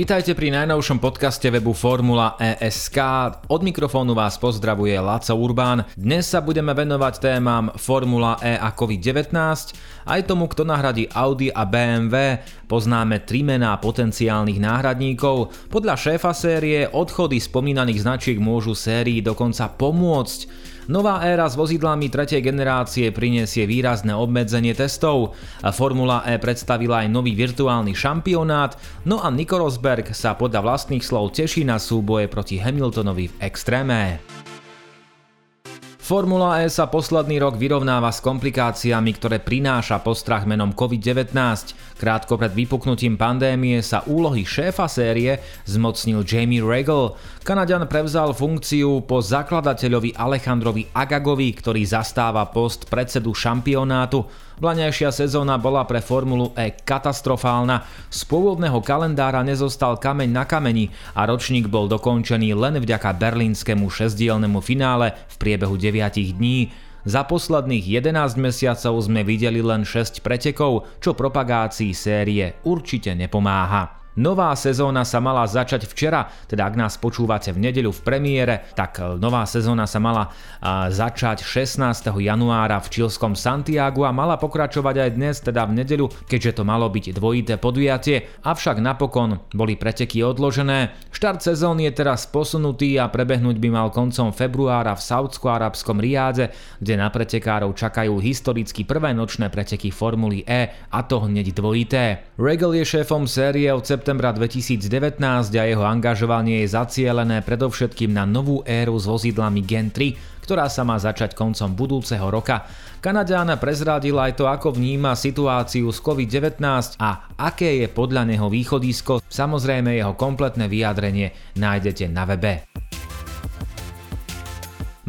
Vítajte pri najnovšom podcaste webu Formula ESK. Od mikrofónu vás pozdravuje Laco Urbán. Dnes sa budeme venovať témam Formula E a COVID-19, aj tomu, kto nahradí Audi a BMW. Poznáme tri mená potenciálnych náhradníkov. Podľa šéfa série odchody spomínaných značiek môžu sérii dokonca pomôcť. Nová éra s vozidlami tretej generácie prinesie výrazné obmedzenie testov. Formula E predstavila aj nový virtuálny šampionát, no a Nico Rosberg sa podľa vlastných slov teší na súboje proti Hamiltonovi v extréme. Formula E sa posledný rok vyrovnáva s komplikáciami, ktoré prináša postrach menom COVID-19. Krátko pred vypuknutím pandémie sa úlohy šéfa série zmocnil Jamie Regal. Kanadian prevzal funkciu po zakladateľovi Alejandrovi Agagovi, ktorý zastáva post predsedu šampionátu. Vlaňajšia sezóna bola pre Formulu E katastrofálna. Z pôvodného kalendára nezostal kameň na kameni a ročník bol dokončený len vďaka berlínskemu šesdielnemu finále v priebehu 9 dní. Za posledných 11 mesiacov sme videli len 6 pretekov, čo propagácii série určite nepomáha. Nová sezóna sa mala začať včera, teda ak nás počúvate v nedeľu v premiére, tak e, nová sezóna sa mala začať 16. januára v čilskom Santiagu a mala pokračovať aj dnes, teda v nedeľu, keďže to malo byť dvojité podujatie, avšak napokon boli preteky odložené. Štart sezóny je teraz posunutý a prebehnúť by mal koncom februára v saudsko-arabskom Riádze, kde na pretekárov čakajú historicky prvé nočné preteky Formuly E a to hneď dvojité. Regal je šéfom série od septembra 2019 a jeho angažovanie je zacielené predovšetkým na novú éru s vozidlami Gen 3, ktorá sa má začať koncom budúceho roka. Kanadian prezradil aj to, ako vníma situáciu s COVID-19 a aké je podľa neho východisko. Samozrejme jeho kompletné vyjadrenie nájdete na webe.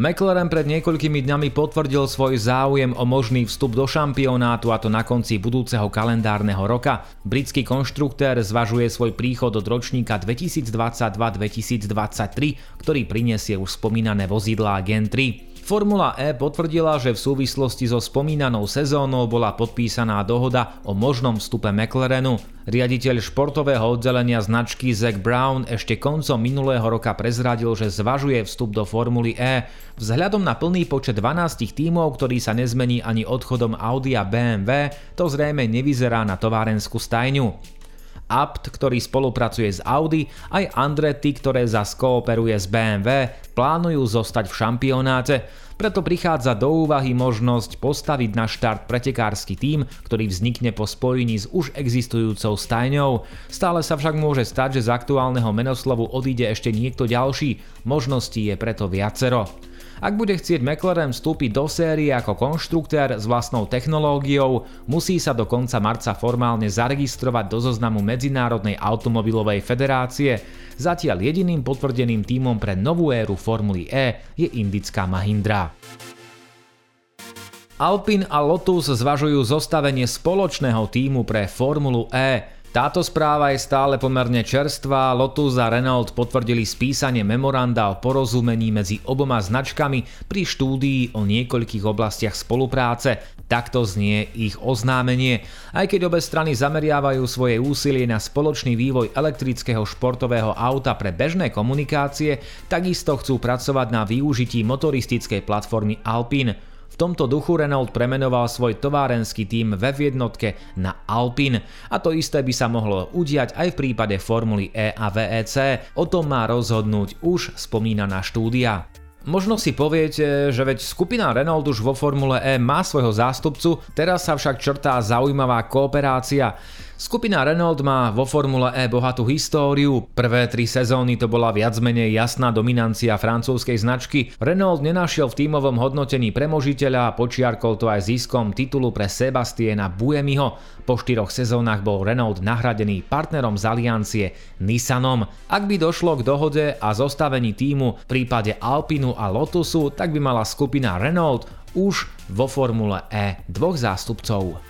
McLaren pred niekoľkými dňami potvrdil svoj záujem o možný vstup do šampionátu a to na konci budúceho kalendárneho roka. Britský konštruktér zvažuje svoj príchod od ročníka 2022-2023, ktorý prinesie už spomínané vozidlá Gen 3. Formula E potvrdila, že v súvislosti so spomínanou sezónou bola podpísaná dohoda o možnom vstupe McLarenu. Riaditeľ športového oddelenia značky Zack Brown ešte koncom minulého roka prezradil, že zvažuje vstup do Formuly E. Vzhľadom na plný počet 12 tímov, ktorý sa nezmení ani odchodom Audi a BMW, to zrejme nevyzerá na továrenskú stajňu. Apt, ktorý spolupracuje s Audi, aj Andretti, ktoré za skooperuje s BMW, plánujú zostať v šampionáte. Preto prichádza do úvahy možnosť postaviť na štart pretekársky tím, ktorý vznikne po spojení s už existujúcou stajňou. Stále sa však môže stať, že z aktuálneho menoslovu odíde ešte niekto ďalší. Možností je preto viacero. Ak bude chcieť McLaren vstúpiť do série ako konštruktér s vlastnou technológiou, musí sa do konca marca formálne zaregistrovať do zoznamu Medzinárodnej automobilovej federácie. Zatiaľ jediným potvrdeným tímom pre novú éru Formuly E je indická Mahindra. Alpine a Lotus zvažujú zostavenie spoločného týmu pre Formulu E. Táto správa je stále pomerne čerstvá, Lotus a Renault potvrdili spísanie memoranda o porozumení medzi oboma značkami pri štúdii o niekoľkých oblastiach spolupráce. Takto znie ich oznámenie. Aj keď obe strany zameriavajú svoje úsilie na spoločný vývoj elektrického športového auta pre bežné komunikácie, takisto chcú pracovať na využití motoristickej platformy Alpine. V tomto duchu Renault premenoval svoj továrenský tím ve jednotke na Alpine a to isté by sa mohlo udiať aj v prípade Formuly E a VEC, o tom má rozhodnúť už spomínaná štúdia. Možno si poviete, že veď skupina Renault už vo Formule E má svojho zástupcu, teraz sa však črtá zaujímavá kooperácia. Skupina Renault má vo Formule E bohatú históriu. Prvé tri sezóny to bola viac menej jasná dominancia francúzskej značky. Renault nenašiel v tímovom hodnotení premožiteľa a počiarkol to aj ziskom titulu pre Sebastiana Buemiho. Po štyroch sezónach bol Renault nahradený partnerom z aliancie Nissanom. Ak by došlo k dohode a zostavení týmu v prípade Alpinu a Lotusu, tak by mala skupina Renault už vo Formule E dvoch zástupcov.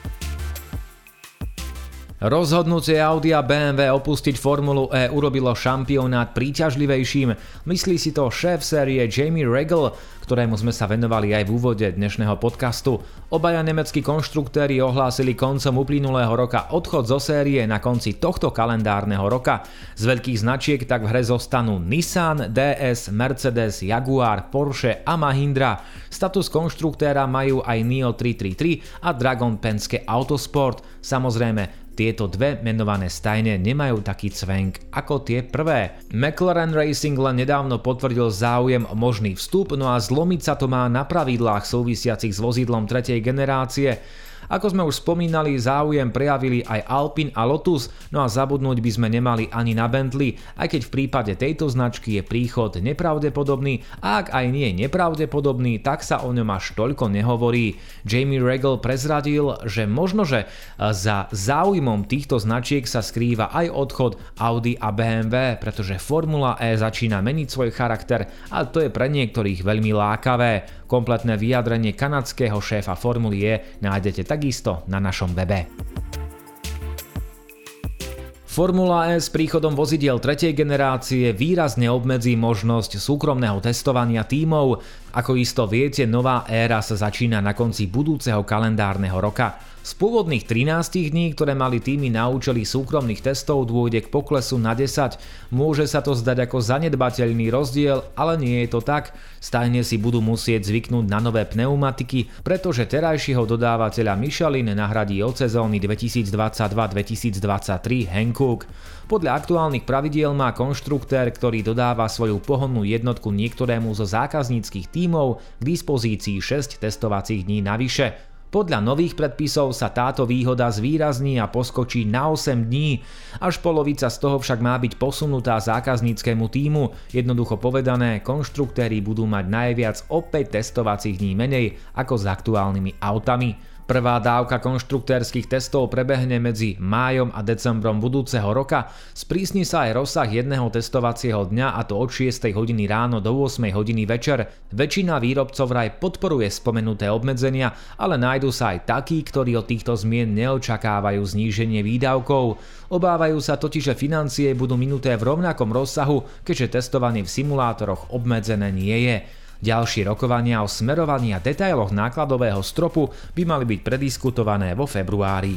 Rozhodnutie Audi a BMW opustiť Formulu E urobilo šampionát príťažlivejším. Myslí si to šéf série Jamie Regal, ktorému sme sa venovali aj v úvode dnešného podcastu. Obaja nemeckí konštruktéri ohlásili koncom uplynulého roka odchod zo série na konci tohto kalendárneho roka. Z veľkých značiek tak v hre zostanú Nissan, DS, Mercedes, Jaguar, Porsche a Mahindra. Status konštruktéra majú aj NIO 333 a Dragon Penske Autosport. Samozrejme, tieto dve menované stajne nemajú taký cvenk ako tie prvé. McLaren Racing len nedávno potvrdil záujem o možný vstup, no a zlomiť sa to má na pravidlách súvisiacich s vozidlom tretej generácie. Ako sme už spomínali, záujem prejavili aj Alpine a Lotus, no a zabudnúť by sme nemali ani na Bentley, aj keď v prípade tejto značky je príchod nepravdepodobný a ak aj nie nepravdepodobný, tak sa o ňom až toľko nehovorí. Jamie Regal prezradil, že možno, že za záujmom týchto značiek sa skrýva aj odchod Audi a BMW, pretože Formula E začína meniť svoj charakter a to je pre niektorých veľmi lákavé. Kompletné vyjadrenie kanadského šéfa Formuly E nájdete takisto na našom webe. Formula E s príchodom vozidiel tretej generácie výrazne obmedzí možnosť súkromného testovania tímov. Ako isto viete, nová éra sa začína na konci budúceho kalendárneho roka. Z pôvodných 13 dní, ktoré mali týmy na účely súkromných testov, dôjde k poklesu na 10. Môže sa to zdať ako zanedbateľný rozdiel, ale nie je to tak. Stajne si budú musieť zvyknúť na nové pneumatiky, pretože terajšieho dodávateľa Michelin nahradí od sezóny 2022-2023 Hankook. Podľa aktuálnych pravidiel má konštruktér, ktorý dodáva svoju pohonnú jednotku niektorému zo zákazníckých tímov k dispozícii 6 testovacích dní navyše. Podľa nových predpisov sa táto výhoda zvýrazní a poskočí na 8 dní, až polovica z toho však má byť posunutá zákazníckému týmu. Jednoducho povedané, konštruktéri budú mať najviac opäť testovacích dní menej ako s aktuálnymi autami. Prvá dávka konštruktérskych testov prebehne medzi májom a decembrom budúceho roka. Sprísni sa aj rozsah jedného testovacieho dňa a to od 6 hodiny ráno do 8 hodiny večer. Väčšina výrobcov vraj podporuje spomenuté obmedzenia, ale nájdu sa aj takí, ktorí od týchto zmien neočakávajú zníženie výdavkov. Obávajú sa totiž, že financie budú minuté v rovnakom rozsahu, keďže testovanie v simulátoroch obmedzené nie je. Ďalšie rokovania o smerovaní a detailoch nákladového stropu by mali byť prediskutované vo februári.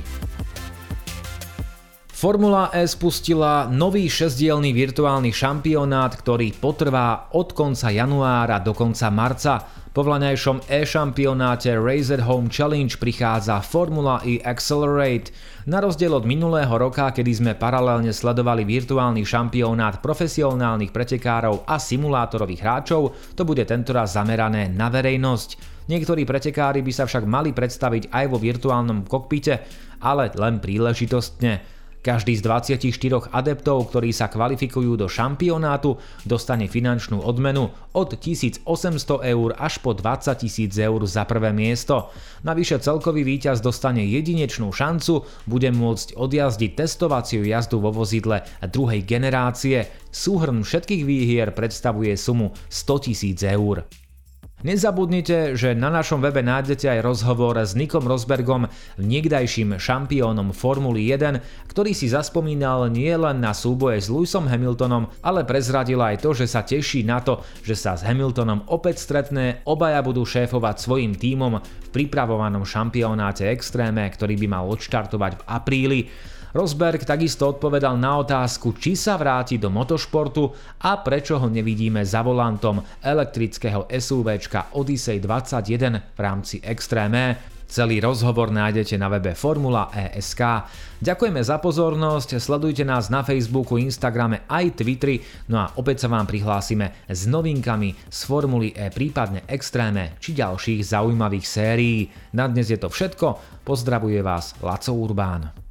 Formula E spustila nový šesdielný virtuálny šampionát, ktorý potrvá od konca januára do konca marca. Po vlaňajšom e-šampionáte Razer Home Challenge prichádza Formula E Accelerate. Na rozdiel od minulého roka, kedy sme paralelne sledovali virtuálny šampionát profesionálnych pretekárov a simulátorových hráčov, to bude tentoraz zamerané na verejnosť. Niektorí pretekári by sa však mali predstaviť aj vo virtuálnom kokpite, ale len príležitostne. Každý z 24 adeptov, ktorí sa kvalifikujú do šampionátu, dostane finančnú odmenu od 1800 eur až po 20 000 eur za prvé miesto. Navyše celkový víťaz dostane jedinečnú šancu, bude môcť odjazdiť testovaciu jazdu vo vozidle druhej generácie. Súhrn všetkých výhier predstavuje sumu 100 000 eur. Nezabudnite, že na našom webe nájdete aj rozhovor s Nikom Rosbergom, niekdajším šampiónom Formuly 1, ktorý si zaspomínal nie len na súboje s Lewisom Hamiltonom, ale prezradil aj to, že sa teší na to, že sa s Hamiltonom opäť stretne, obaja budú šéfovať svojim tímom v pripravovanom šampionáte Extréme, ktorý by mal odštartovať v apríli. Rosberg takisto odpovedal na otázku, či sa vráti do motošportu a prečo ho nevidíme za volantom elektrického SUVčka Odyssey 21 v rámci Extreme. Celý rozhovor nájdete na webe Formula ESK. Ďakujeme za pozornosť, sledujte nás na Facebooku, Instagrame aj Twitteri, no a opäť sa vám prihlásime s novinkami z Formuly E, prípadne Extréme či ďalších zaujímavých sérií. Na dnes je to všetko, pozdravuje vás Laco Urbán.